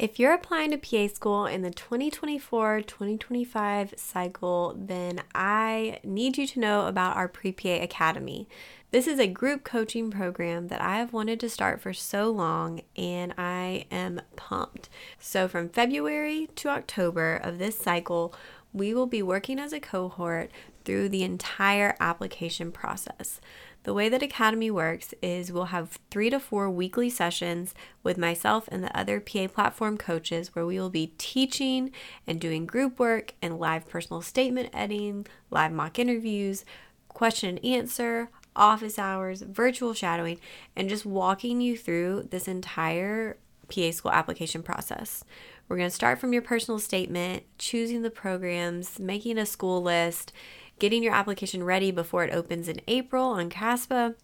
If you're applying to PA school in the 2024 2025 cycle, then I need you to know about our Pre PA Academy. This is a group coaching program that I have wanted to start for so long, and I am pumped. So, from February to October of this cycle, we will be working as a cohort through the entire application process. The way that Academy works is we'll have three to four weekly sessions with myself and the other PA platform coaches where we will be teaching and doing group work and live personal statement editing, live mock interviews, question and answer, office hours, virtual shadowing, and just walking you through this entire PA school application process. We're going to start from your personal statement, choosing the programs, making a school list, getting your application ready before it opens in April on CASPA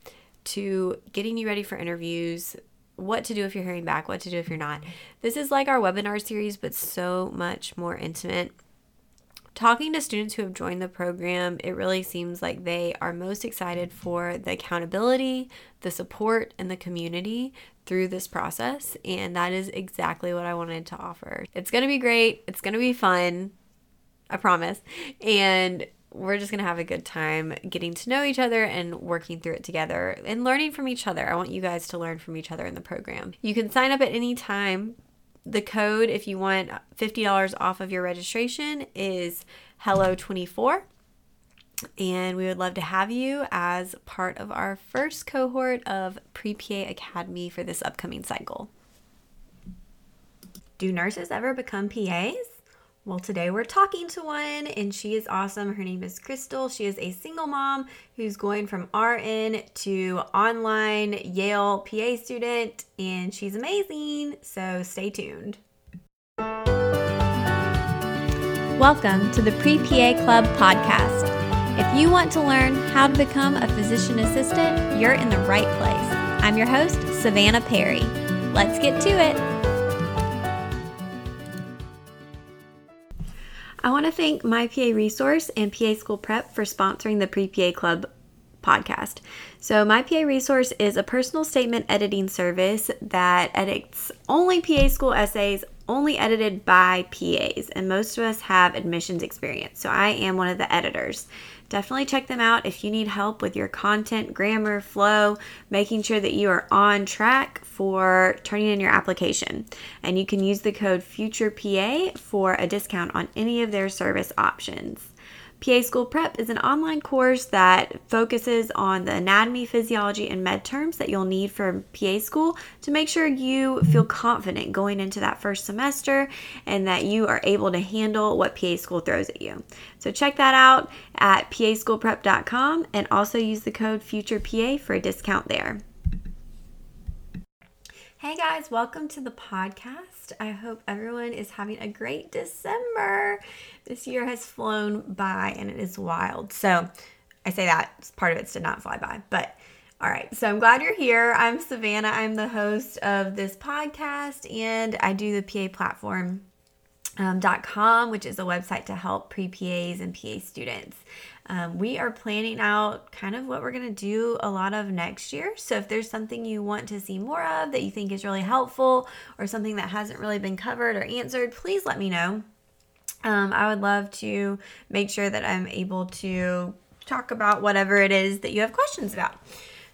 to getting you ready for interviews, what to do if you're hearing back, what to do if you're not. This is like our webinar series, but so much more intimate. Talking to students who have joined the program, it really seems like they are most excited for the accountability, the support, and the community through this process. And that is exactly what I wanted to offer. It's going to be great. It's going to be fun. I promise. And we're just going to have a good time getting to know each other and working through it together and learning from each other. I want you guys to learn from each other in the program. You can sign up at any time. The code, if you want $50 off of your registration, is Hello24. And we would love to have you as part of our first cohort of Pre PA Academy for this upcoming cycle. Do nurses ever become PAs? Well, today we're talking to one, and she is awesome. Her name is Krystal. She is a single mom who's going from RN to online Yale PA student, and she's amazing. So stay tuned. Welcome to the Pre PA Club podcast. If you want to learn how to become a physician assistant, you're in the right place. I'm your host, Savannah Perry. Let's get to it. I want to thank My PA Resource and PA School Prep for sponsoring the Pre PA Club podcast. So, My PA Resource is a personal statement editing service that edits only PA school essays, only edited by PAs, and most of us have admissions experience. So, I am one of the editors definitely check them out if you need help with your content, grammar, flow, making sure that you are on track for turning in your application. And you can use the code FUTUREPA for a discount on any of their service options. PA School Prep is an online course that focuses on the anatomy, physiology, and med terms that you'll need for PA school to make sure you feel confident going into that first semester and that you are able to handle what PA school throws at you. So check that out at paschoolprep.com and also use the code FUTUREPA for a discount there. Hey guys, welcome to the podcast. I hope everyone is having a great December. This year has flown by and it is wild. So I say that part of it did not fly by, but all right. So I'm glad you're here. I'm Savannah. I'm the host of this podcast and I do the PA platform um, .com, which is a website to help pre PAs and PA students. Um, we are planning out kind of what we're going to do a lot of next year. So if there's something you want to see more of that you think is really helpful or something that hasn't really been covered or answered, please let me know. Um, I would love to make sure that I'm able to talk about whatever it is that you have questions about.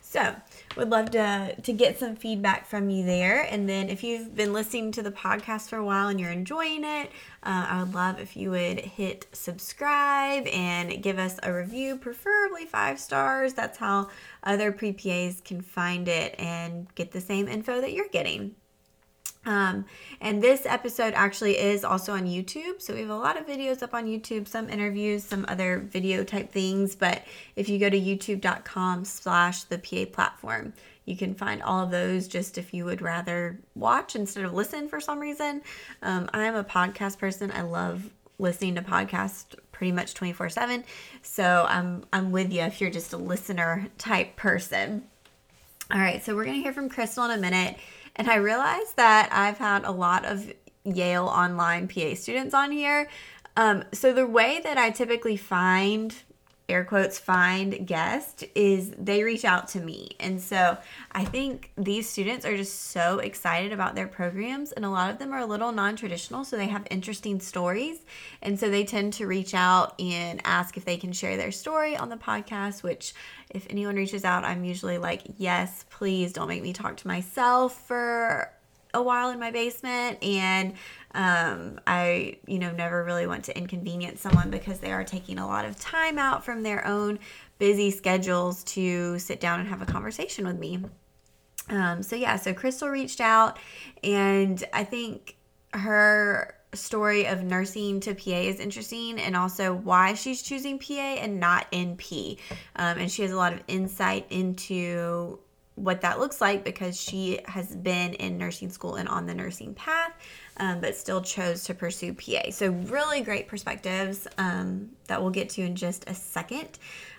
So, would love to to get some feedback from you there. And then if you've been listening to the podcast for a while and you're enjoying it uh, i would love if you would hit subscribe and give us a review preferably five stars. That's how other pre-pas can find it and get the same info that you're getting um, and this episode actually is also on YouTube. So we have a lot of videos up on YouTube, some interviews, some other video type things. But if you go to youtube.com slash the PA platform, you can find all of those just if you would rather watch instead of listen for some reason. Um, I'm a podcast person. I love listening to podcasts pretty much 24 7. So I'm, I'm with you if you're just a listener type person. All right, so we're going to hear from Krystal in a minute. And I realized that I've had a lot of Yale online PA students on here. Um, so the way that I typically find air quotes find guest is they reach out to me. And so I think these students are just so excited about their programs and a lot of them are a little non-traditional so they have interesting stories and so they tend to reach out and ask if they can share their story on the podcast which if anyone reaches out I'm usually like yes please don't make me talk to myself for a while in my basement and um, I, you know, never really want to inconvenience someone because they are taking a lot of time out from their own busy schedules to sit down and have a conversation with me. Um, so, yeah, so Krystal reached out, and I think her story of nursing to PA is interesting and also why she's choosing PA and not NP. Um, and she has a lot of insight into what that looks like because she has been in nursing school and on the nursing path um, but still chose to pursue PA. So, really great perspectives um, that we'll get to in just a second.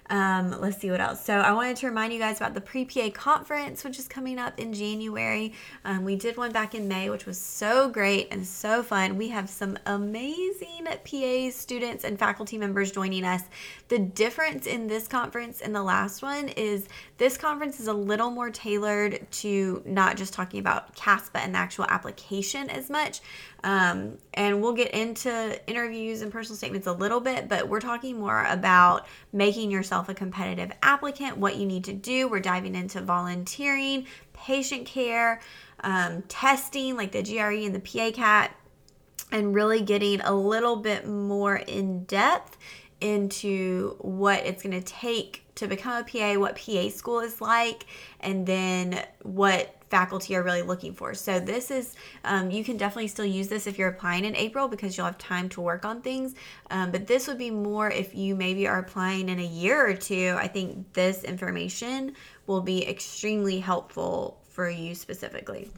Um, let's see what else. So, I wanted to remind you guys about the pre PA conference, which is coming up in January. Um, we did one back in May, which was so great and so fun. We have some amazing PA students and faculty members joining us. The difference in this conference and the last one is this conference is a little more tailored to not just talking about CASPA and the actual application as much. Um, and we'll get into interviews and personal statements a little bit, but we're talking more about making yourself a competitive applicant, what you need to do. We're diving into volunteering, patient care, um, testing like the GRE and the PA CAT, and really getting a little bit more in depth into what it's going to take to become a PA, what PA school is like, and then what faculty are really looking for. So this is, um, you can definitely still use this if you're applying in April because you'll have time to work on things. Um, but this would be more if you maybe are applying in a year or two. I think this information will be extremely helpful for you specifically.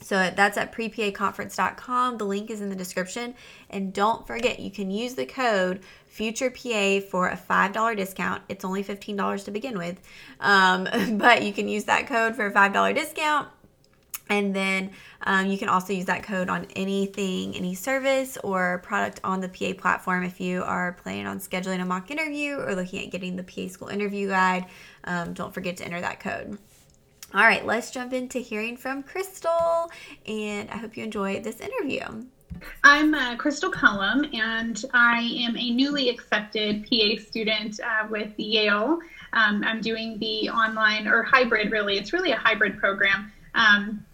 So that's at prepaconference.com. The link is in the description. And don't forget, you can use the code FuturePA for a $5 discount. It's only $15 to begin with, um, but you can use that code for a $5 discount. And then um, you can also use that code on anything, any service or product on the PA platform if you are planning on scheduling a mock interview or looking at getting the PA school interview guide. Um, don't forget to enter that code. All right, let's jump into hearing from Krystal, and I hope you enjoy this interview. I'm uh, Krystal Cullum, and I am a newly accepted PA student uh, with Yale. Um, I'm doing the online or hybrid, really. It's really a hybrid program. Um,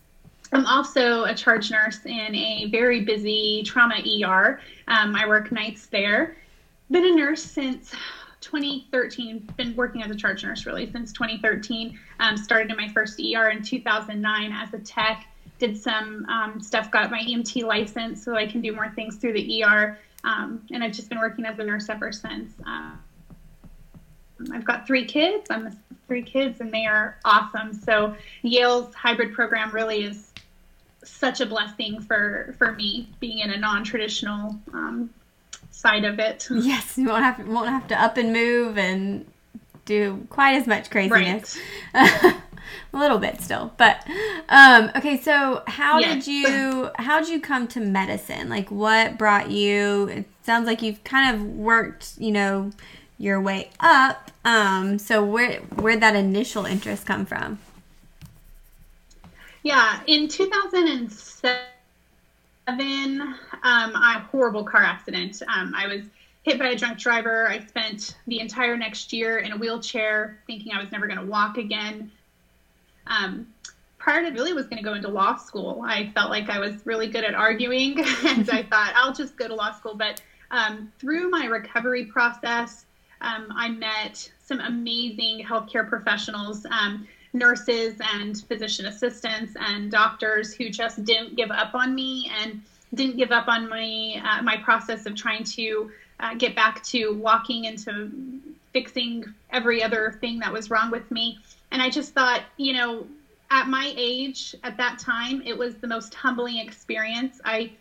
I'm also a charge nurse in a very busy trauma ER. Um, I work nights there. Been a nurse since 2013. Been working as a charge nurse really since 2013. Um, started in my first ER in 2009 as a tech did some um, stuff, got my EMT license so I can do more things through the ER. Um, and I've just been working as a nurse ever since. Uh, I've got three kids. I'm three kids, and they are awesome. So Yale's hybrid program really is such a blessing for for me being in a non-traditional um, side of it. Yes, you won't have won't have to up and move and do quite as much craziness. Right. a little bit still but um okay so how yes. did you how did you come to medicine like what brought you it sounds like you've kind of worked you know your way up um so where where'd that initial interest come from yeah in 2007 um a horrible car accident um i was hit by a drunk driver. I spent the entire next year in a wheelchair, thinking I was never going to walk again. Um, prior to really was going to go into law school. I felt like I was really good at arguing, and I thought I'll just go to law school. But um, through my recovery process, um, I met some amazing healthcare professionals, um, nurses and physician assistants and doctors who just didn't give up on me and didn't give up on my uh, my process of trying to uh, get back to walking and to fixing every other thing that was wrong with me. And I just thought, you know, at my age, at that time, it was the most humbling experience. I,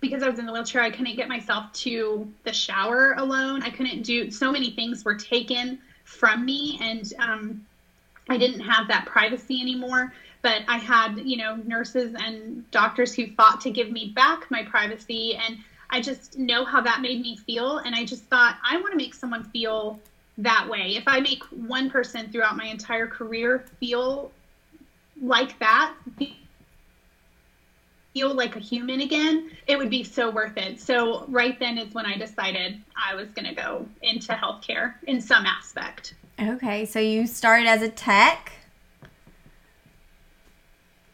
because I was in the wheelchair, I couldn't get myself to the shower alone. I couldn't do so many things were taken from me, and um, I didn't have that privacy anymore. But I had, you know, nurses and doctors who fought to give me back my privacy, and I just know how that made me feel. And I just thought, I want to make someone feel that way. If I make one person throughout my entire career feel like that, feel like a human again, it would be so worth it. So, right then is when I decided I was going to go into healthcare in some aspect. Okay, so you started as a tech.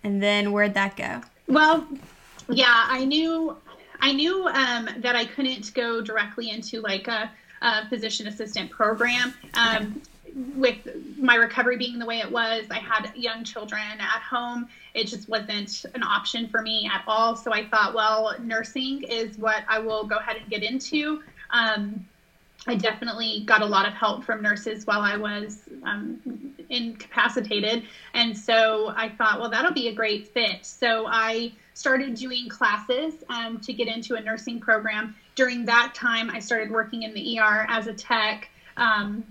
And then where'd that go? Well, yeah, I knew I knew um, that I couldn't go directly into like a, a physician assistant program. Um, with my recovery being the way it was, I had young children at home. It just wasn't an option for me at all. So I thought, well, nursing is what I will go ahead and get into. Um, I definitely got a lot of help from nurses while I was um, incapacitated. And so I thought, well, that'll be a great fit. So I started doing classes um, to get into a nursing program. During that time, I started working in the ER as a tech. Um,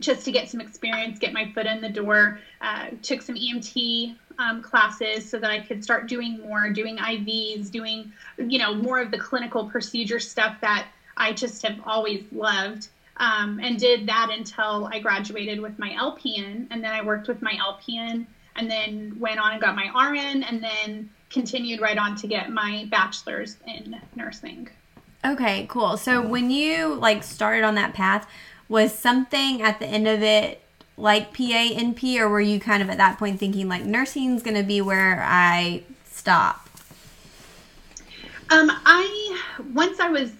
just to get some experience, get my foot in the door. Uh, took some EMT um, classes so that I could start doing more, doing IVs, doing, you know, more of the clinical procedure stuff that I just have always loved. Um, and did that until I graduated with my LPN. And then I worked with my LPN and then went on and got my RN and then continued right on to get my bachelor's in nursing. Okay, cool. So when you like started on that path, was something at the end of it like PA NP or were you kind of at that point thinking like nursing's going to be where I stop? Um I once I was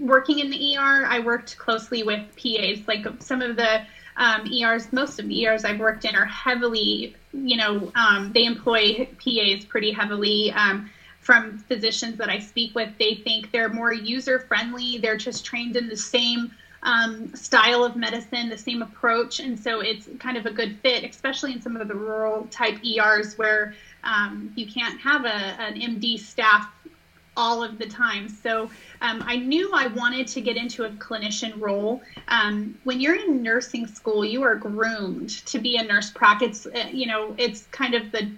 working in the ER, I worked closely with PAs. Like some of the um, ERs, most of the ERs I've worked in are heavily, you know, um, they employ PAs pretty heavily. Um, from physicians that I speak with, they think they're more user friendly. They're just trained in the same um, style of medicine, the same approach, and so it's kind of a good fit, especially in some of the rural type ERs where um, you can't have a, an MD staff all of the time. So um, I knew I wanted to get into a clinician role. Um, when you're in nursing school, you are groomed to be a nurse practice. It's you know, it's kind of the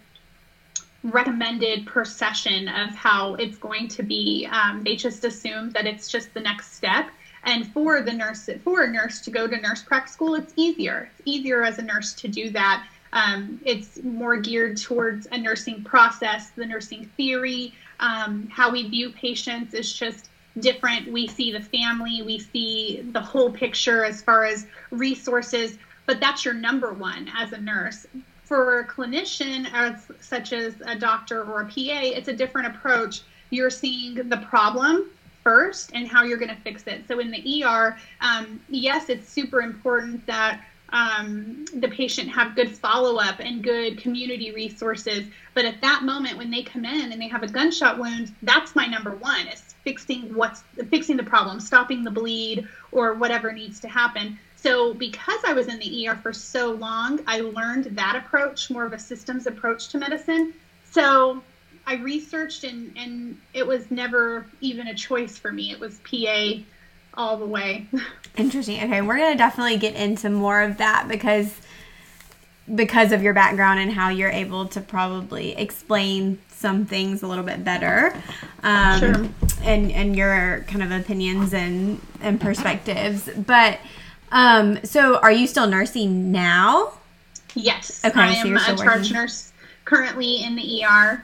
recommended procession of how it's going to be. Um, they just assume that it's just the next step. And for the nurse, for a nurse to go to nurse prac school, it's easier. It's easier as a nurse to do that. Um, it's more geared towards a nursing process, the nursing theory, um, how we view patients is just different. We see the family, we see the whole picture as far as resources, but that's your number one as a nurse. For a clinician, as such as a doctor or a PA, it's a different approach. You're seeing the problem first and how you're going to fix it. So in the ER, um, yes, it's super important that um, the patient have good follow up and good community resources. But at that moment, when they come in and they have a gunshot wound, that's my number one is fixing what's fixing the problem, stopping the bleed, or whatever needs to happen. So because I was in the ER for so long, I learned that approach, more of a systems approach to medicine. So I researched and and it was never even a choice for me. It was PA all the way. Interesting. Okay, we're gonna definitely get into more of that because because of your background and how you're able to probably explain some things a little bit better um, sure. and and your kind of opinions and and perspectives but um so are you still nursing now yes okay i am so a charge nurse currently in the er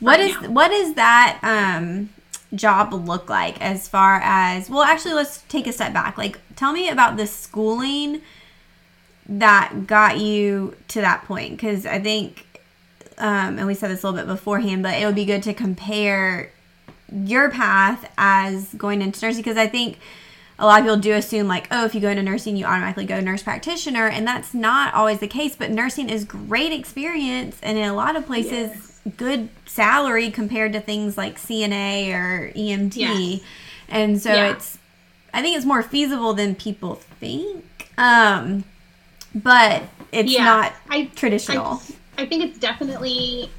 What right is now. what is that um job look like as far as well actually let's take a step back. Like tell me about the schooling that got you to that point because i think um, and we said this a little bit beforehand but it would be good to compare your path as going into nursing because i think a lot of people do assume like oh if you go into nursing you automatically go nurse practitioner and that's not always the case but nursing is great experience and in a lot of places. Yes good salary compared to things like CNA or EMT. Yes. And so yeah. it's I think it's more feasible than people think. Um but it's yeah. not I, traditional. I, I think it's definitely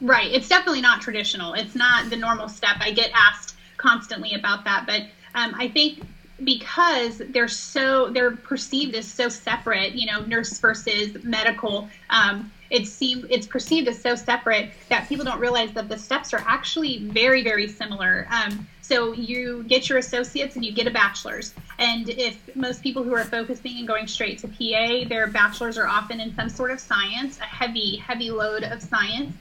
right. It's definitely not traditional. It's not the normal step. I get asked constantly about that, but um, I think because they're so they're perceived as so separate you know nurse versus medical um, it's seem it's perceived as so separate that people don't realize that the steps are actually very very similar um, So you get your associates and you get a bachelor's. And if most people who are focusing and going straight to PA, their bachelor's are often in some sort of science, a heavy, heavy load of science.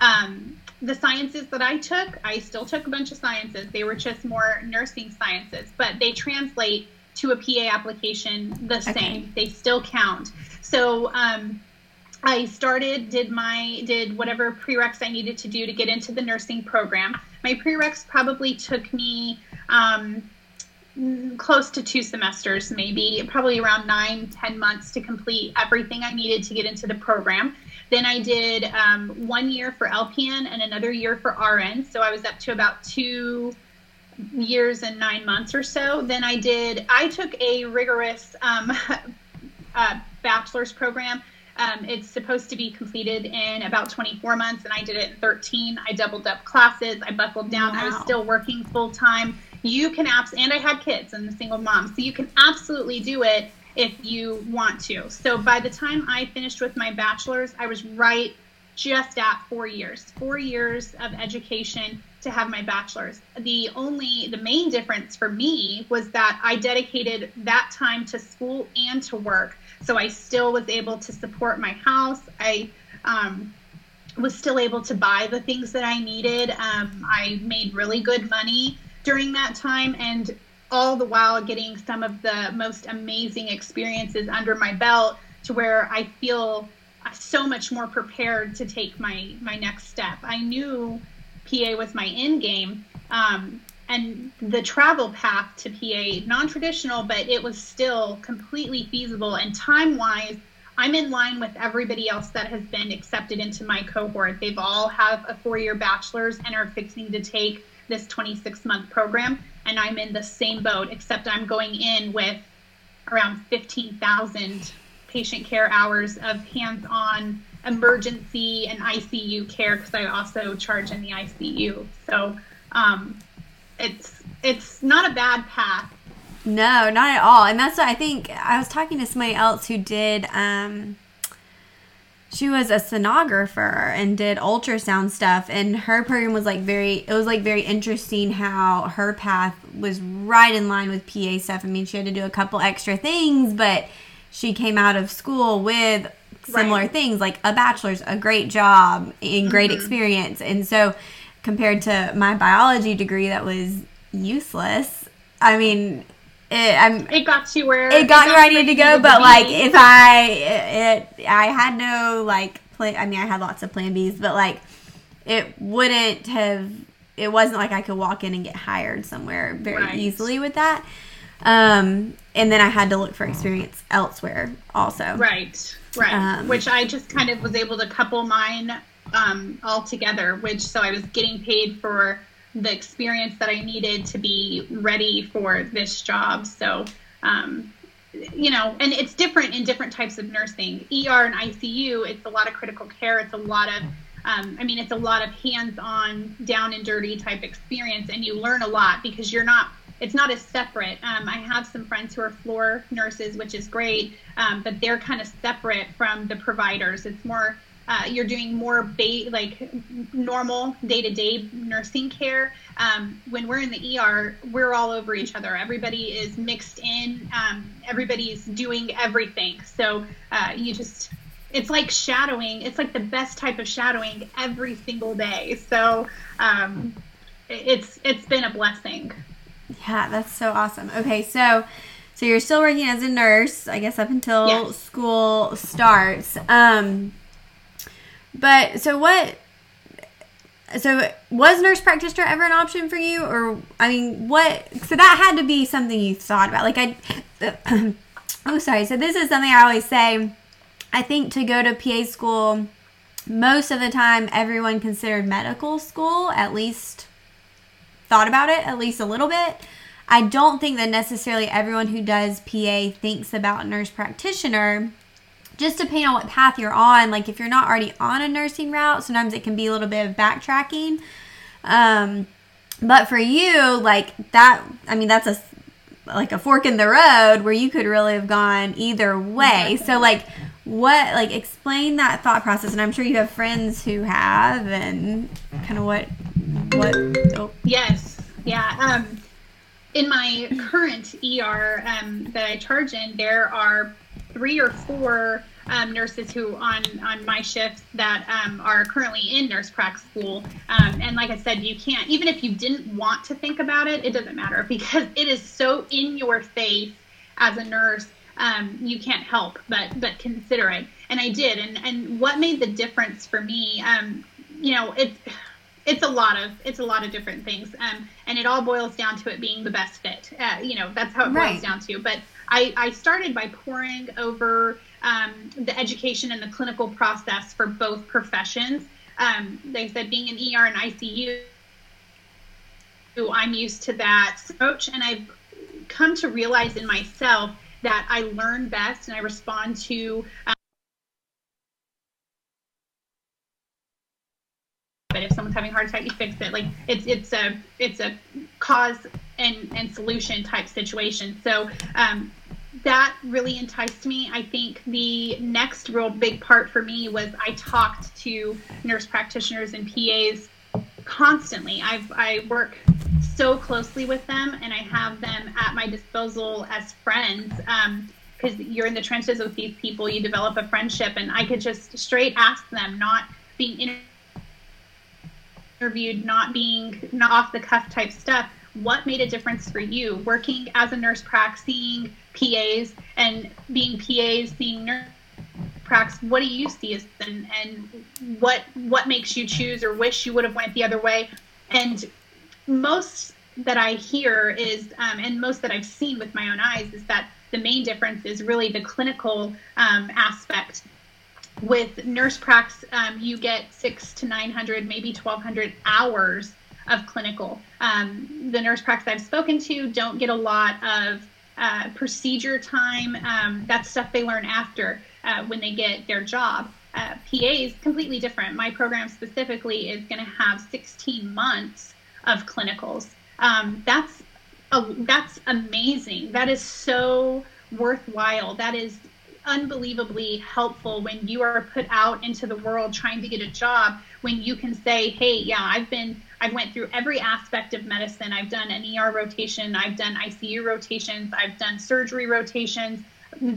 Um, the sciences that I took, I still took a bunch of sciences. They were just more nursing sciences, but they translate to a PA application the okay. same. They still count. So um, I started, did my, did whatever prereqs I needed to do to get into the nursing program. My prereqs probably took me um, close to two semesters, maybe probably around nine, ten months to complete everything I needed to get into the program. Then I did um, one year for LPN and another year for RN. So I was up to about two years and nine months or so. Then I did, I took a rigorous um, uh, bachelor's program. Um, it's supposed to be completed in about 24 months, and I did it in 13. I doubled up classes. I buckled down. Wow. I was still working full time. You can apps, and I had kids and a single mom, so you can absolutely do it if you want to. So by the time I finished with my bachelor's, I was right just at four years, four years of education to have my bachelor's. The only, the main difference for me was that I dedicated that time to school and to work. So I still was able to support my house. I, um, was still able to buy the things that I needed. Um, I made really good money during that time, and all the while getting some of the most amazing experiences under my belt to where I feel so much more prepared to take my my next step. I knew PA was my end game. Um, and the travel path to PA, non-traditional, but it was still completely feasible. And time-wise, I'm in line with everybody else that has been accepted into my cohort. They've all have a four-year bachelor's and are fixing to take this 26-month program and I'm in the same boat, except I'm going in with around 15,000 patient care hours of hands on emergency and ICU care because I also charge in the ICU. So um, it's it's not a bad path. No, not at all. And that's what I think. I was talking to somebody else who did. Um, she was a sonographer and did ultrasound stuff and her program was like very it was like very interesting how her path was right in line with PA stuff. I mean, she had to do a couple extra things, but she came out of school with similar right. things like a bachelor's, a great job, and great mm-hmm. experience. And so compared to my biology degree that was useless, I mean, it, I'm, it got you where it got, me where I needed to go. But like, if I it, I had no like plan. I mean, I had lots of plan Bs, but like, it wouldn't have. It wasn't like I could walk in and get hired somewhere very right. easily with that. Um, and then I had to look for experience elsewhere also. Right, right. Um, which I just kind of was able to couple mine um, all together. Which so I was getting paid for the experience that I needed to be ready for this job. So, um, you know, and it's different in different types of nursing. ER and ICU, it's a lot of critical care. It's a lot of, um, I mean, it's a lot of hands-on, down and dirty type experience, and you learn a lot because you're not. It's not as separate. Um, I have some friends who are floor nurses, which is great, um, but they're kind of separate from the providers. It's more uh, you're doing more ba- like normal day-to-day nursing care. Um, when we're in the er we're all over each other. Everybody is mixed in. Um, everybody's doing everything. So uh, you just it's like shadowing. It's like the best type of shadowing every single day. So um, it's it's been a blessing. Yeah that's so awesome. Okay so so you're still working as a nurse i guess up until yes. school starts. Um but so what? So was nurse practitioner ever an option for you, or I mean, what? So that had to be something you thought about. Like I, oh sorry. So this is something I always say. I think to go to PA school, most of the time, everyone considered medical school at least thought about it at least a little bit. I don't think that necessarily everyone who does PA thinks about nurse practitioner just depending on what path you're on. Like if you're not already on a nursing route, sometimes it can be a little bit of backtracking. Um, but for you, like that, I mean, that's a like a fork in the road where you could really have gone either way. So like what like explain that thought process and I'm sure you have friends who have and kind of what what oh. Yes. Yeah. Um, in my current ER um, that I charge in, there are three or four um, nurses who on on my shifts that um, are currently in nurse prac school. Um, and like I said, you can't even if you didn't want to think about it, it doesn't matter because it is so in your face as a nurse. Um, you can't help but but consider it. And I did. And and what made the difference for me? Um, you know, it's it's a lot of it's a lot of different things um, and it all boils down to it being the best fit uh, you know that's how it right. boils down to but I, I started by pouring over um, the education and the clinical process for both professions um, they said being an er and icu i'm used to that approach and i've come to realize in myself that i learn best and i respond to um, if someone's having a heart attack, you fix it. Like it's it's a it's a cause and and solution type situation. So um, that really enticed me. I think the next real big part for me was I talked to nurse practitioners and PAs constantly. I've I work so closely with them, and I have them at my disposal as friends. because um, you're in the trenches with these people, you develop a friendship, and I could just straight ask them, not being interviewed, not being not off the cuff type stuff. What made a difference for you working as a nurse prac, seeing PAs and being PAs, seeing nurse pracs? What do you see as and, and what what makes you choose or wish you would have went the other way? And most that I hear is, um, and most that I've seen with my own eyes, is that the main difference is really the clinical um, aspect with nurse pracs, um, you get six to 900, maybe 1200 hours of clinical. Um, the nurse practice I've spoken to don't get a lot of uh, procedure time. Um, that's stuff they learn after uh, when they get their job. Uh, PA is completely different. My program specifically is going to have 16 months of clinicals. Um, that's a, that's amazing. That is so worthwhile. That is unbelievably helpful when you are put out into the world trying to get a job when you can say hey yeah i've been i've went through every aspect of medicine i've done an er rotation i've done icu rotations i've done surgery rotations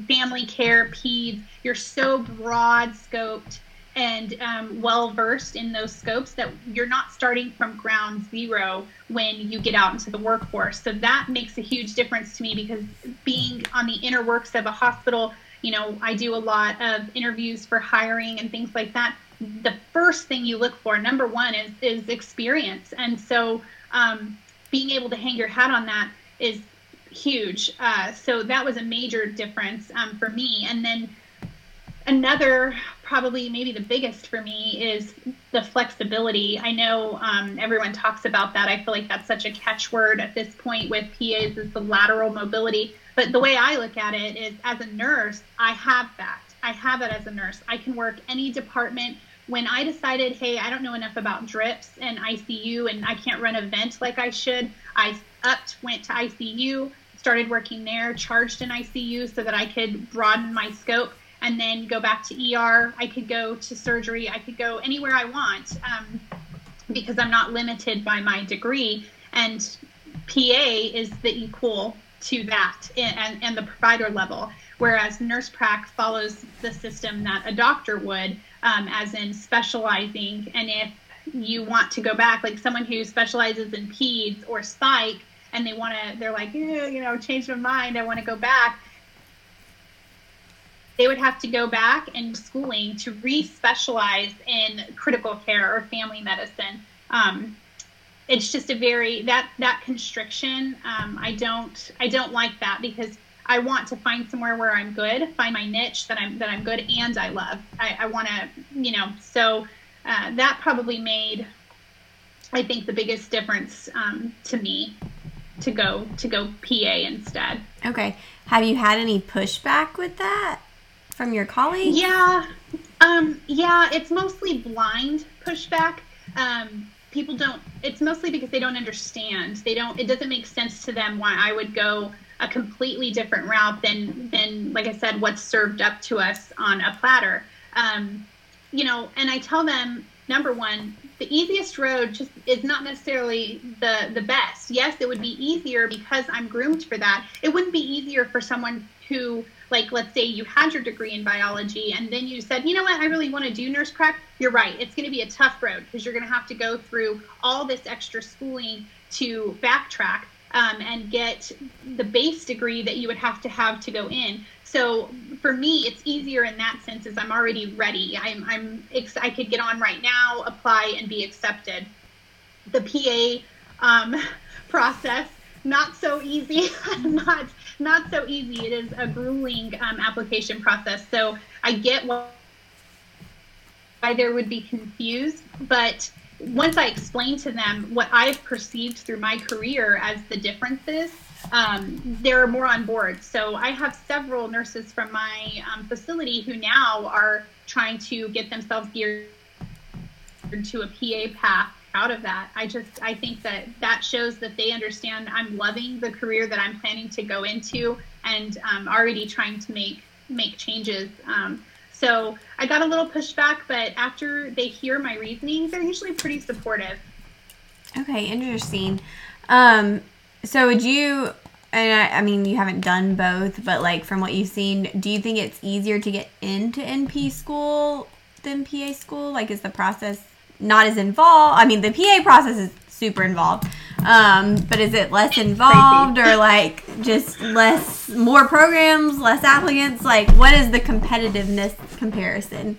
family care peds you're so broad scoped and um, well versed in those scopes that you're not starting from ground zero when you get out into the workforce. So that makes a huge difference to me because being on the inner works of a hospital you know, I do a lot of interviews for hiring and things like that. The first thing you look for, number one, is is experience, and so um, being able to hang your hat on that is huge. Uh, so that was a major difference um, for me. And then another, probably maybe the biggest for me, is the flexibility. I know um, everyone talks about that. I feel like that's such a catchword at this point with PAs is the lateral mobility. But the way I look at it is as a nurse, I have that. I have it as a nurse. I can work any department. When I decided, hey, I don't know enough about drips and ICU and I can't run a vent like I should, I upped, went to ICU, started working there, charged in ICU so that I could broaden my scope and then go back to ER. I could go to surgery. I could go anywhere I want um, because I'm not limited by my degree. And PA is the equal to that and, and the provider level, whereas nurse prac follows the system that a doctor would, um, as in specializing. And if you want to go back, like someone who specializes in peds or psych, and they want to, they're like, you know, change my mind, I want to go back. They would have to go back and schooling to re-specialize in critical care or family medicine. Um, it's just a very that that constriction. Um, I don't I don't like that because I want to find somewhere where I'm good, find my niche that I'm that I'm good and I love. I, I want to you know so uh, that probably made I think the biggest difference um, to me to go to go PA instead. Okay. Have you had any pushback with that from your colleagues? Yeah. Um, yeah, it's mostly blind pushback. Um, people don't it's mostly because they don't understand they don't it doesn't make sense to them why i would go a completely different route than than like i said what's served up to us on a platter um, you know and i tell them number one the easiest road just is not necessarily the the best. Yes, it would be easier because I'm groomed for that. It wouldn't be easier for someone who like let's say you had your degree in biology and then you said, you know what, I really want to do nurse prep You're right. It's going to be a tough road because you're going to have to go through all this extra schooling to backtrack um, and get the base degree that you would have to have to go in. So for me, it's easier in that sense as I'm already ready. I'm, I'm I could get on right now, apply, and be accepted. The PA um, process not so easy, not not so easy. It is a grueling um, application process. So I get why there would be confused, but once I explain to them what I've perceived through my career as the differences, um, they're more on board. So I have several nurses from my um, facility who now are trying to get themselves geared to a PA path out of that. I just I think that that shows that they understand I'm loving the career that I'm planning to go into and um, already trying to make make changes. Um, so I got a little pushback, but after they hear my reasoning, they're usually pretty supportive. Okay, interesting. Um, so would you? And I, I mean, you haven't done both, but like from what you've seen, do you think it's easier to get into NP school than PA school? Like, is the process not as involved? I mean, the PA process is super involved. Um, but is it less involved or like just less, more programs, less applicants? Like, what is the competitiveness comparison?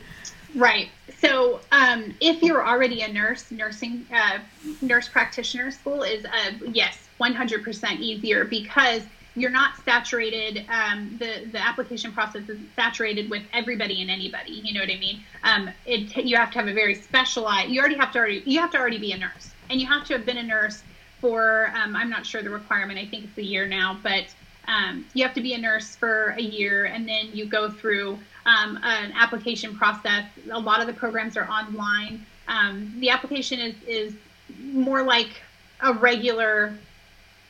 Right. So, um, if you're already a nurse, nursing uh, nurse practitioner school is uh, yes, 100% easier because you're not saturated. Um, the the application process is saturated with everybody and anybody. You know what I mean? Um, it you have to have a very specialized. You already have to already you have to already be a nurse, and you have to have been a nurse for. Um, I'm not sure the requirement. I think it's a year now, but um, you have to be a nurse for a year, and then you go through um, an application process. A lot of the programs are online. Um, the application is is more like a regular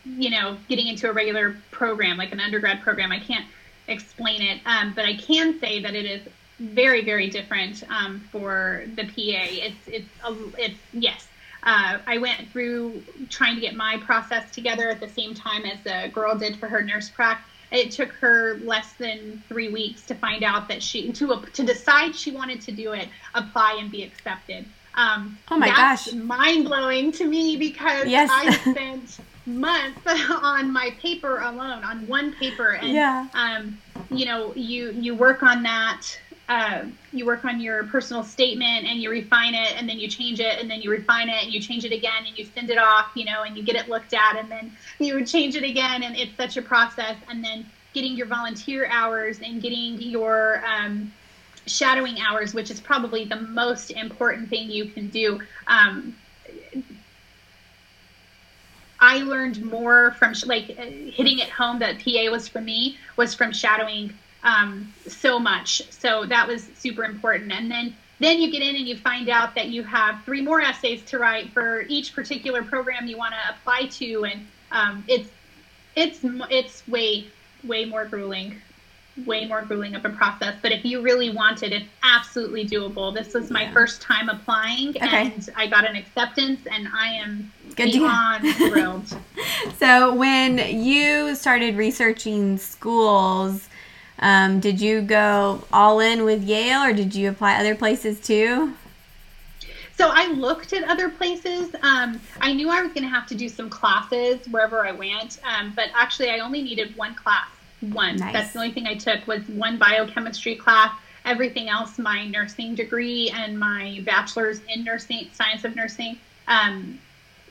you know, getting into a regular program, like an undergrad program. I can't explain it, um, but I can say that it is very, very different um, for the PA. It's, it's, a, it's yes. Uh, I went through trying to get my process together at the same time as the girl did for her nurse prac. It took her less than three weeks to find out that she to to decide she wanted to do it, apply and be accepted. Um, oh my gosh, mind blowing to me because yes. I spent months on my paper alone, on one paper, and yeah. um, you know, you you work on that. Uh, you work on your personal statement and you refine it and then you change it and then you refine it and you change it again and you send it off you know and you get it looked at and then you would change it again and it's such a process. And then getting your volunteer hours and getting your um, shadowing hours which is probably the most important thing you can do. Um, I learned more from like uh, hitting it home that PA was for me was from shadowing um, so much. So that was super important. And then then you get in and you find out that you have three more essays to write for each particular program you want to apply to, and um, it's it's it's way way more grueling way more grueling of a process. But if you really want it, it's absolutely doable. This was my yeah. first time applying, okay. and I got an acceptance, and I am Good beyond thrilled. So when you started researching schools, um, did you go all in with Yale, or did you apply other places too? So I looked at other places. Um, I knew I was going to have to do some classes wherever I went, um, but actually I only needed one class one. Nice. That's the only thing I took was one biochemistry class. Everything else, my nursing degree and my bachelor's in nursing, science of nursing, um,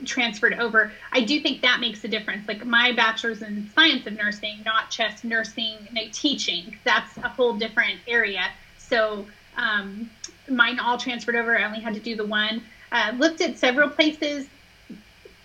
transferred over. I do think that makes a difference. Like my bachelor's in science of nursing, not just nursing, like teaching. That's a whole different area. So um, mine all transferred over. I only had to do the one. Uh, looked at several places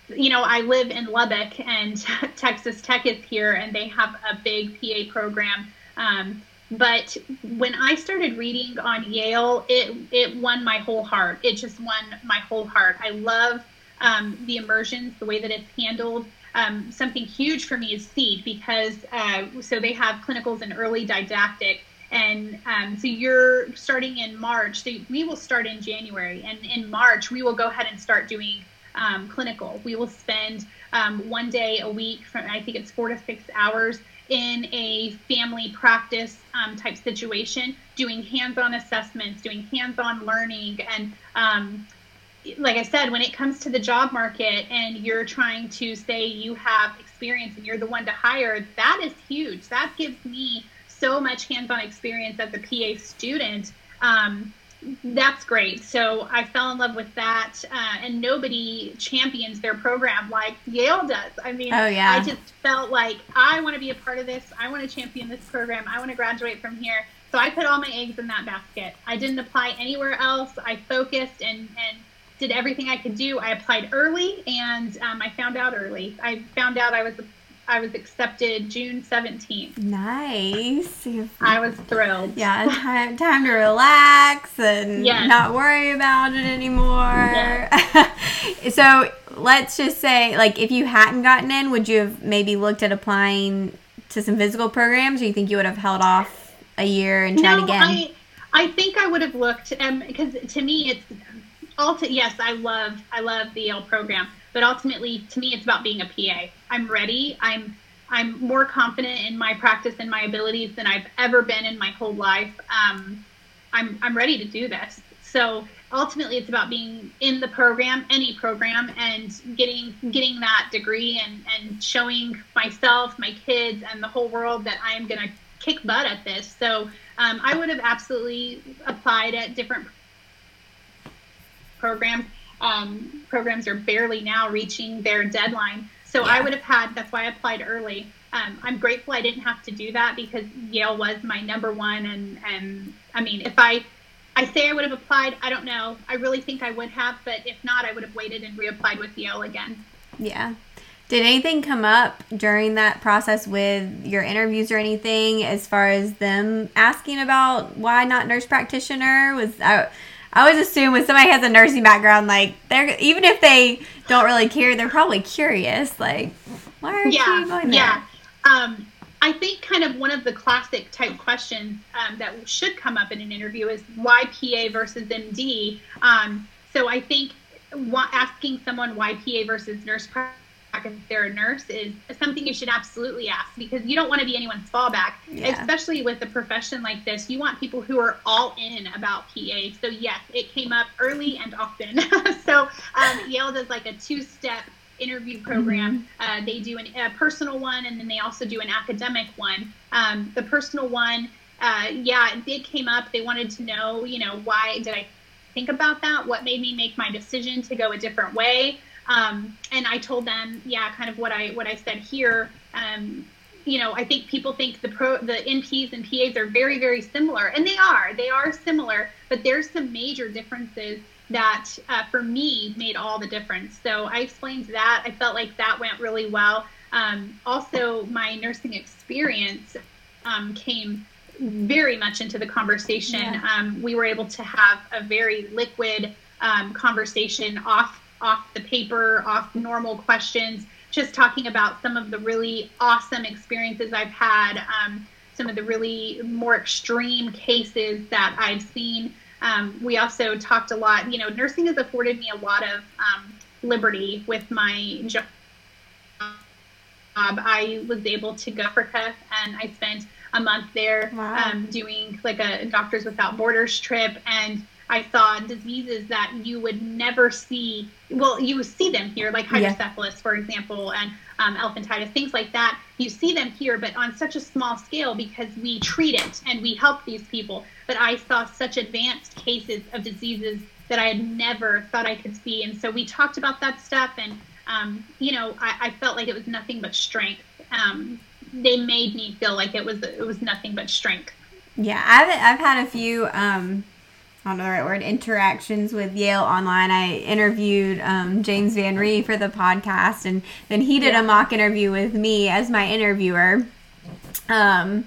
you know, I live in Lubbock and Texas Tech is here and they have a big PA program. Um, but when I started reading on Yale, it, it won my whole heart. It just won my whole heart. I love um, the immersions, the way that it's handled. Um, something huge for me is SEED because uh, so they have clinicals and early didactic And um, so you're starting in March. So we will start in January, and in March we will go ahead and start doing um, clinical. We will spend um, one day a week, from I think it's four to six hours in a family practice um, type situation, doing hands-on assessments, doing hands-on learning, and um, like I said, when it comes to the job market and you're trying to say you have experience and you're the one to hire, that is huge. That gives me so much hands-on experience as a PA student. Um, that's great. So I fell in love with that, uh, and nobody champions their program like Yale does. I mean, oh, yeah. I just felt like I want to be a part of this. I want to champion this program. I want to graduate from here. So I put all my eggs in that basket. I didn't apply anywhere else. I focused and and did everything I could do. I applied early, and um, I found out early. I found out I was I was accepted June 17th. Nice. I was thrilled. Yeah, time, time to relax and yes. not worry about it anymore. Yes. so let's just say, like, if you hadn't gotten in, would you have maybe looked at applying to some physical programs, or you think you would have held off a year and tried no, again? I, I think I would have looked, um, because to me, it's yes, I love, I love the Yale program but ultimately to me it's about being a pa i'm ready. I'm i'm more confident in my practice and my abilities than i've ever been in my whole life. Um, i'm i'm ready to do this. So ultimately it's about being in the program any program and getting getting that degree and and showing myself my kids and the whole world that i am going to kick butt at this. So um, i would have absolutely applied at different programs um, programs are barely now reaching their deadline. So yeah. I would have had, that's why I applied early. Um, I'm grateful I didn't have to do that because Yale was my number one. And, and I mean, if I, I say I would have applied, I don't know. I really think I would have, but if not, I would have waited and reapplied with Yale again. Yeah. Did anything come up during that process with your interviews or anything as far as them asking about why not nurse practitioner? Was I, I always assume when somebody has a nursing background, like they're even if they don't really care, they're probably curious. Like, why are yeah, you going there? Yeah. Um, I think kind of one of the classic type questions um, that should come up in an interview is why PA versus MD. Um, so I think asking someone why PA versus nurse practitioner if they're a nurse is something you should absolutely ask because you don't want to be anyone's fallback, yeah. especially with a profession like this. You want people who are all in about PA. So yes, it came up early and often. so um, Yale does like a two-step interview program. Mm-hmm. Uh, they do an, a personal one and then they also do an academic one. Um, the personal one, uh, yeah, it came up. They wanted to know, you know, why did I think about that? What made me make my decision to go a different way? Um, and I told them, yeah, kind of what I what I said here. Um, you know, I think people think the pro the NPs and PAs are very very similar, and they are. They are similar, but there's some major differences that uh, for me made all the difference. So I explained that. I felt like that went really well. Um, also, my nursing experience um, came very much into the conversation. Yeah. Um, we were able to have a very liquid um, conversation off off the paper, off normal questions, just talking about some of the really awesome experiences I've had, um, some of the really more extreme cases that I've seen. Um, we also talked a lot, you know, nursing has afforded me a lot of um, liberty with my job. I was able to go to Africa and I spent a month there wow. um, doing like a Doctors Without Borders trip. And I saw diseases that you would never see. Well, you see them here, like hydrocephalus, yeah. for example, and um, elephantitis, things like that. You see them here, but on such a small scale because we treat it and we help these people. But I saw such advanced cases of diseases that I had never thought I could see. And so we talked about that stuff, and um, you know, I, I, felt like it was nothing but strength. Um, they made me feel like it was it was nothing but strength. Yeah, I've I've had a few um, I don't know the right word, interactions with Yale Online. I interviewed um, James Van Rhee for the podcast, and then he did a mock interview with me as my interviewer, um,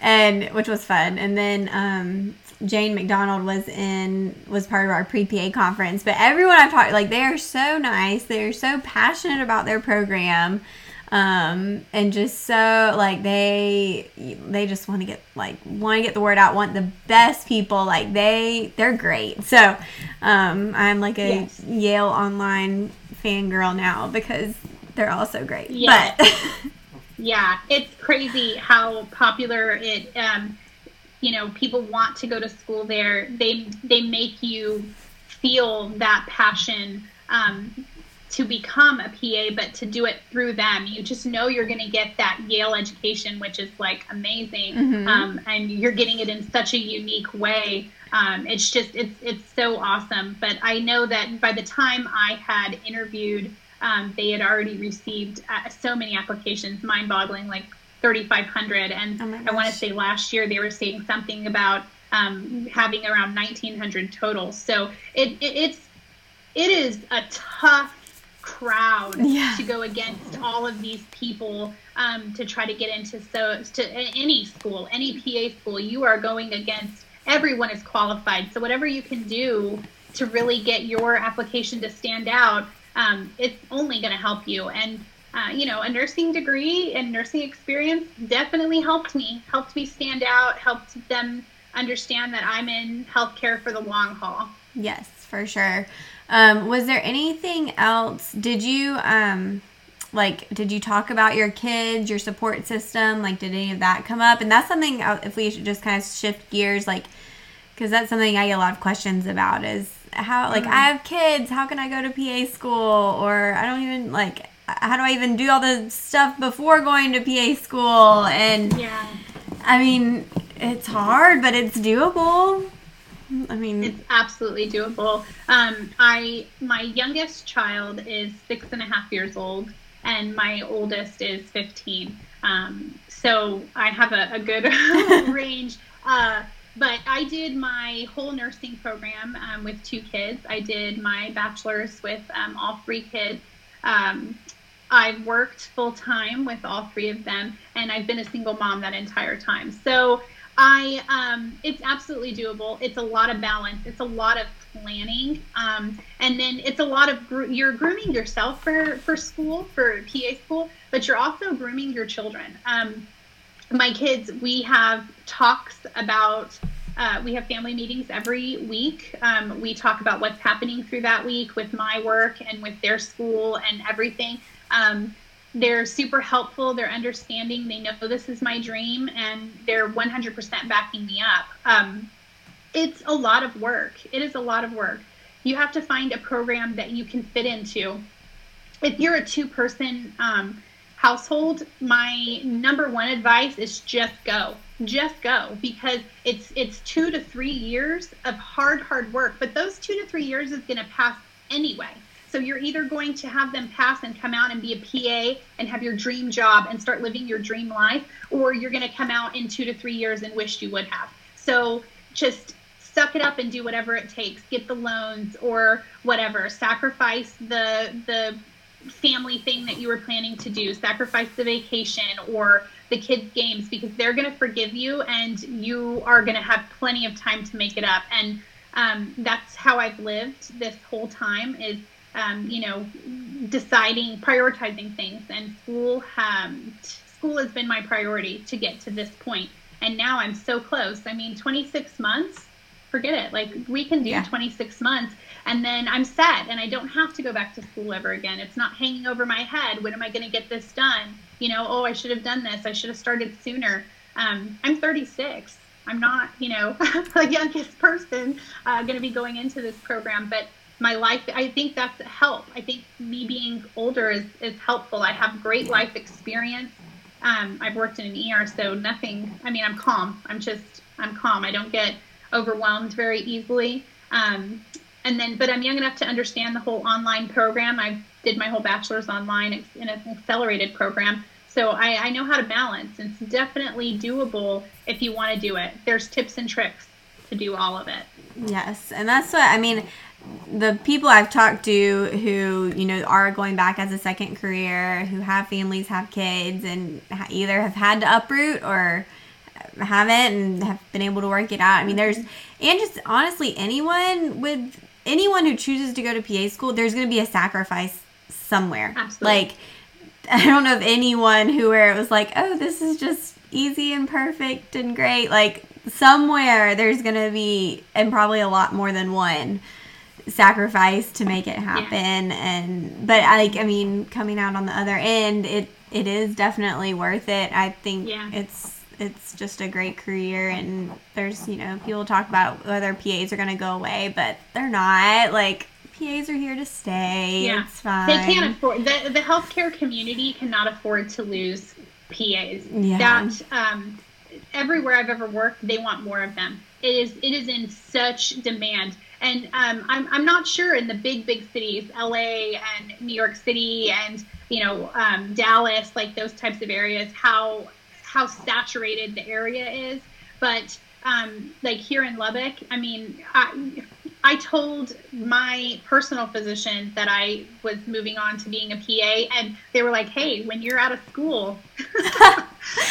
and which was fun. And then um, Jane McDonald was in was part of our pre PA conference. But everyone I've talked like they are so nice. They are so passionate about their program. Um, and just so like they they just want to get like want to get the word out, want the best people. Like they they're great. So um, I'm like a yes. Yale online fangirl now because they're all so great. Yeah. But yeah, it's crazy how popular it. Um, you know, people want to go to school there. They they make you feel that passion um, to become a PA, but to do it through them. You just know you're going to get that Yale education, which is like amazing, mm-hmm. um, and you're getting it in such a unique way. Um, it's just it's it's so awesome. But I know that by the time I had interviewed, um, they had already received uh, so many applications, mind-boggling, like 3,500. And oh I want to say last year they were saying something about um, having around 1,900 total. So it, it it's it is a tough crowd yeah. to go against all of these people um, to try to get into so to any school, any PA school. You are going against everyone is qualified. So whatever you can do to really get your application to stand out, um, it's only going to help you. And uh, you know, a nursing degree and nursing experience definitely helped me, helped me stand out, helped them understand that I'm in healthcare for the long haul. Yes, for sure. Um, was there anything else? Did you um, like? Did you talk about your kids, your support system? Like, did any of that come up? And that's something. Uh, if we should just kind of shift gears, like, because that's something I get a lot of questions about. Is how like mm-hmm. I have kids. How can I go to PA school? Or I don't even like. How do I even do all the stuff before going to PA school? And yeah, I mean, it's hard, but it's doable. I mean, it's absolutely doable. Um, I my youngest child is six and a half years old, and my oldest is fifteen. Um, so I have a, a good range. Uh, but I did my whole nursing program um, with two kids. I did my bachelor's with um, all three kids. Um, I've worked full time with all three of them, and I've been a single mom that entire time. So I um, it's absolutely doable. It's a lot of balance. It's a lot of planning, um, and then it's a lot of you're grooming yourself for for school for PA school, but you're also grooming your children. Um, my kids, we have talks about. Uh, we have family meetings every week. Um, we talk about what's happening through that week with my work and with their school and everything. Um, they're super helpful. They're understanding. They know this is my dream, and they're 100% backing me up. Um, it's a lot of work. It is a lot of work. You have to find a program that you can fit into. If you're a two person um, household, my number one advice is just go. Just go because it's it's two to three years of hard, hard work. But those two to three years is going to pass anyway. So you're either going to have them pass and come out and be a PA and have your dream job and start living your dream life, or you're going to come out in two to three years and wish you would have. So just suck it up and do whatever it takes. Get the loans or whatever. Sacrifice the the family thing that you were planning to do. Sacrifice the vacation or the kids' games because they're going to forgive you and you are going to have plenty of time to make it up. And um, that's how I've lived this whole time is um, you know, deciding, prioritizing things. And school, um, school has been my priority to get to this point. And now I'm so close. I mean, 26 months, forget it. Like we can do yeah. 26 months and then I'm set and I don't have to go back to school ever again. It's not hanging over my head. When am I going to get this done? You know, oh, I should have done this. I should have started sooner. Um, I'm 36. I'm not, you know, the youngest person uh, going to be going into this program, but my life i think that's help. I think me being older is, is helpful. I have great life experience. Um, i've worked in an er so nothing i mean i'm calm. I'm just i'm calm. I don't get overwhelmed very easily. Um, and then but i'm young enough to understand the whole online program. I did my whole bachelor's online. In an accelerated program. So I, I know how to balance. It's definitely doable if you want to do it. There's tips and tricks to do all of it. Yes and that's what i mean the people I've talked to who you know are going back as a second career, who have families, have kids, and either have had to uproot or haven't and have been able to work it out. I mean, there's and just honestly, anyone with anyone who chooses to go to PA school, there's going to be a sacrifice somewhere. Absolutely. Like I don't know of anyone who where it was like, oh, this is just easy and perfect and great. Like somewhere there's gonna be, and probably a lot more than one sacrifice to make it happen. Yeah. And but I like, I mean, coming out on the other end, it it is definitely worth it. I think yeah. it's it's just a great career and there's you know people talk about whether PAs are going to go away but they're not like PAs are here to stay. Yeah. It's fine. They can't afford the the healthcare community cannot afford to lose PAs. Yeah. That um, everywhere I've ever worked, they want more of them. It is it is in such demand. And um, I'm, I'm not sure in the big, big cities, LA and New York City and, you know, um, Dallas, like those types of areas, how, how saturated the area is. But um, like here in Lubbock, I mean, I, I told my personal physician that I was moving on to being a PA, and they were like, "Hey, when you're out of school,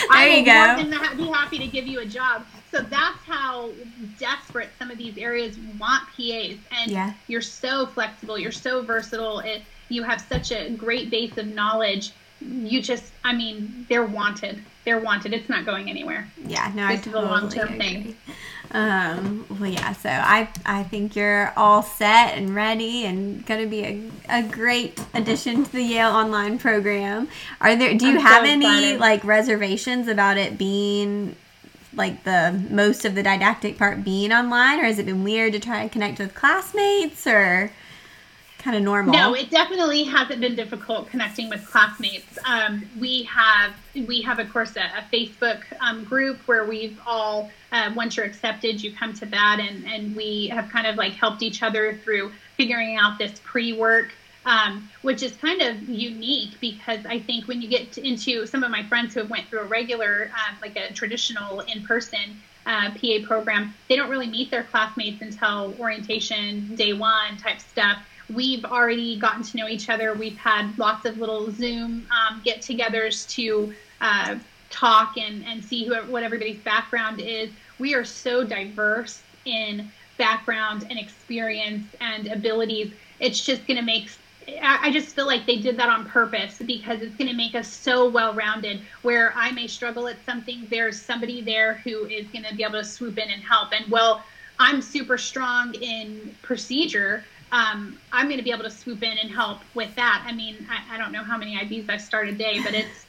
I will go. be happy to give you a job." So that's how desperate some of these areas want PAs, and yeah. you're so flexible, you're so versatile. It, you have such a great base of knowledge. You just, I mean, they're wanted. They're wanted. It's not going anywhere. Yeah, no, this I totally is a long term thing. Um, well, yeah. So I I think you're all set and ready and going to be a, a great addition to the Yale online program. Are there? Do you I'm have so any excited. like reservations about it being like the most of the didactic part being online, or has it been weird to try and connect with classmates or? Kind of normal. No, it definitely hasn't been difficult connecting with classmates. Um, we have we have of course a, a Facebook um, group where we've all uh, once you're accepted, you come to that, and and we have kind of like helped each other through figuring out this pre work. Um, which is kind of unique because I think when you get into some of my friends who have went through a regular, um, like a traditional in-person uh, PA program, they don't really meet their classmates until orientation day one type stuff we've already gotten to know each other. We've had lots of little Zoom um, get togethers to uh, talk and, and see who, what everybody's background is. We are so diverse in background and experience and abilities. It's just going to make I just feel like they did that on purpose because it's going to make us so well rounded. Where I may struggle at something, there's somebody there who is going to be able to swoop in and help. And well, I'm super strong in procedure um, I'm going to be able to swoop in and help with that. I mean, I, I don't know how many IVs I start a day, but it's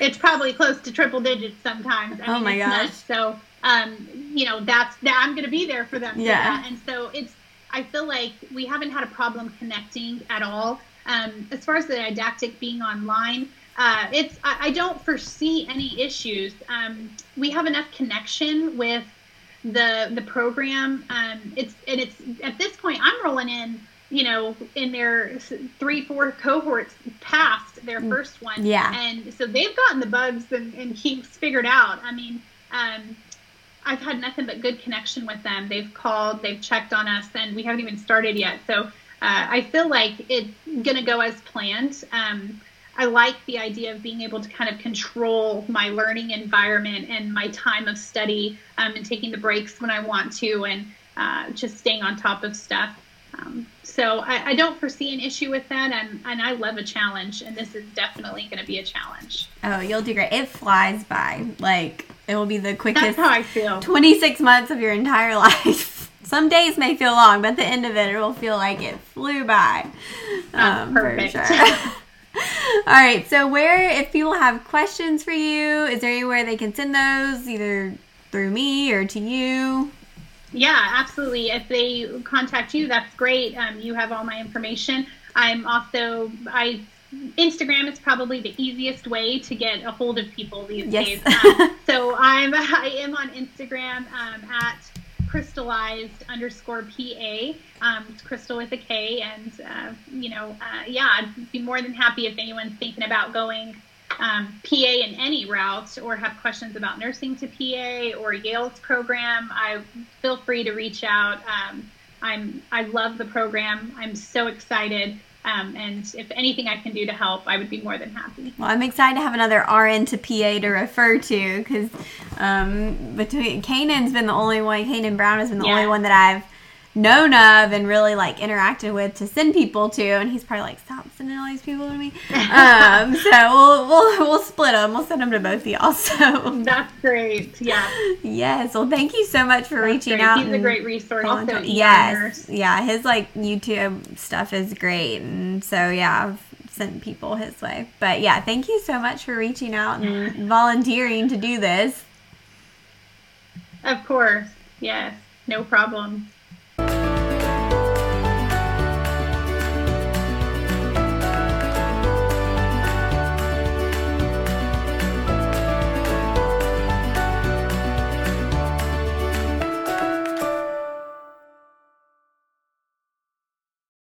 it's probably close to triple digits sometimes. I oh mean, my gosh! Nuts. So, um, you know, that's that I'm going to be there for them. Yeah. For and so it's I feel like we haven't had a problem connecting at all. Um, as far as the didactic being online, uh, it's I, I, don't foresee any issues. Um, we have enough connection with the the program. Um, it's and it's at this point I'm rolling in, you know, in their three four cohorts past their mm. first one. Yeah. And so they've gotten the bugs and, and kinks figured out. I mean, um, I've had nothing but good connection with them. They've called, they've checked on us, and we haven't even started yet. So uh, I feel like it's gonna go as planned. Um, I like the idea of being able to kind of control my learning environment and my time of study um, and taking the breaks when I want to and uh, just staying on top of stuff. Um, so I, I, don't foresee an issue with that, and, and I love a challenge, and this is definitely going to be a challenge. Oh, you'll do great. It flies by. Like, it will be the quickest That's how I feel. 26 months of your entire life. Some days may feel long, but at the end of it, it will feel like it flew by. Um, perfect. All right. So, where, if people have questions for you, is there anywhere they can send those, either through me or to you? Yeah, absolutely. If they contact you, that's great. Um, you have all my information. I'm also, I Instagram is probably the easiest way to get a hold of people these yes. days. Um, so I'm I am on Instagram um, at crystallized underscore PA. Um, it's crystal with a K. And, uh, you know, uh, yeah, I'd be more than happy if anyone's thinking about going um, PA in any route or have questions about nursing to PA or Yale's program. I feel free to reach out. Um, I'm, I love the program. I'm so excited. Um, and if anything I can do to help, I would be more than happy. Well, I'm excited to have another RN to PA to refer to because um, between Kanan's been the only one, Kanan Brown has been the yeah. only one that I've known of and really like interacted with to send people to. And he's probably like, stop sending all these people to me. um, so we'll, we'll, we'll split them. We'll send them to both of y'all. So that's great. Yeah. Yes. Well, thank you so much for That's reaching great. out. He's a great resource. Also, yes. Yeah. His like YouTube stuff is great. And so, yeah, I've sent people his way. But yeah, thank you so much for reaching out and volunteering to do this. Of course. Yes. No problem.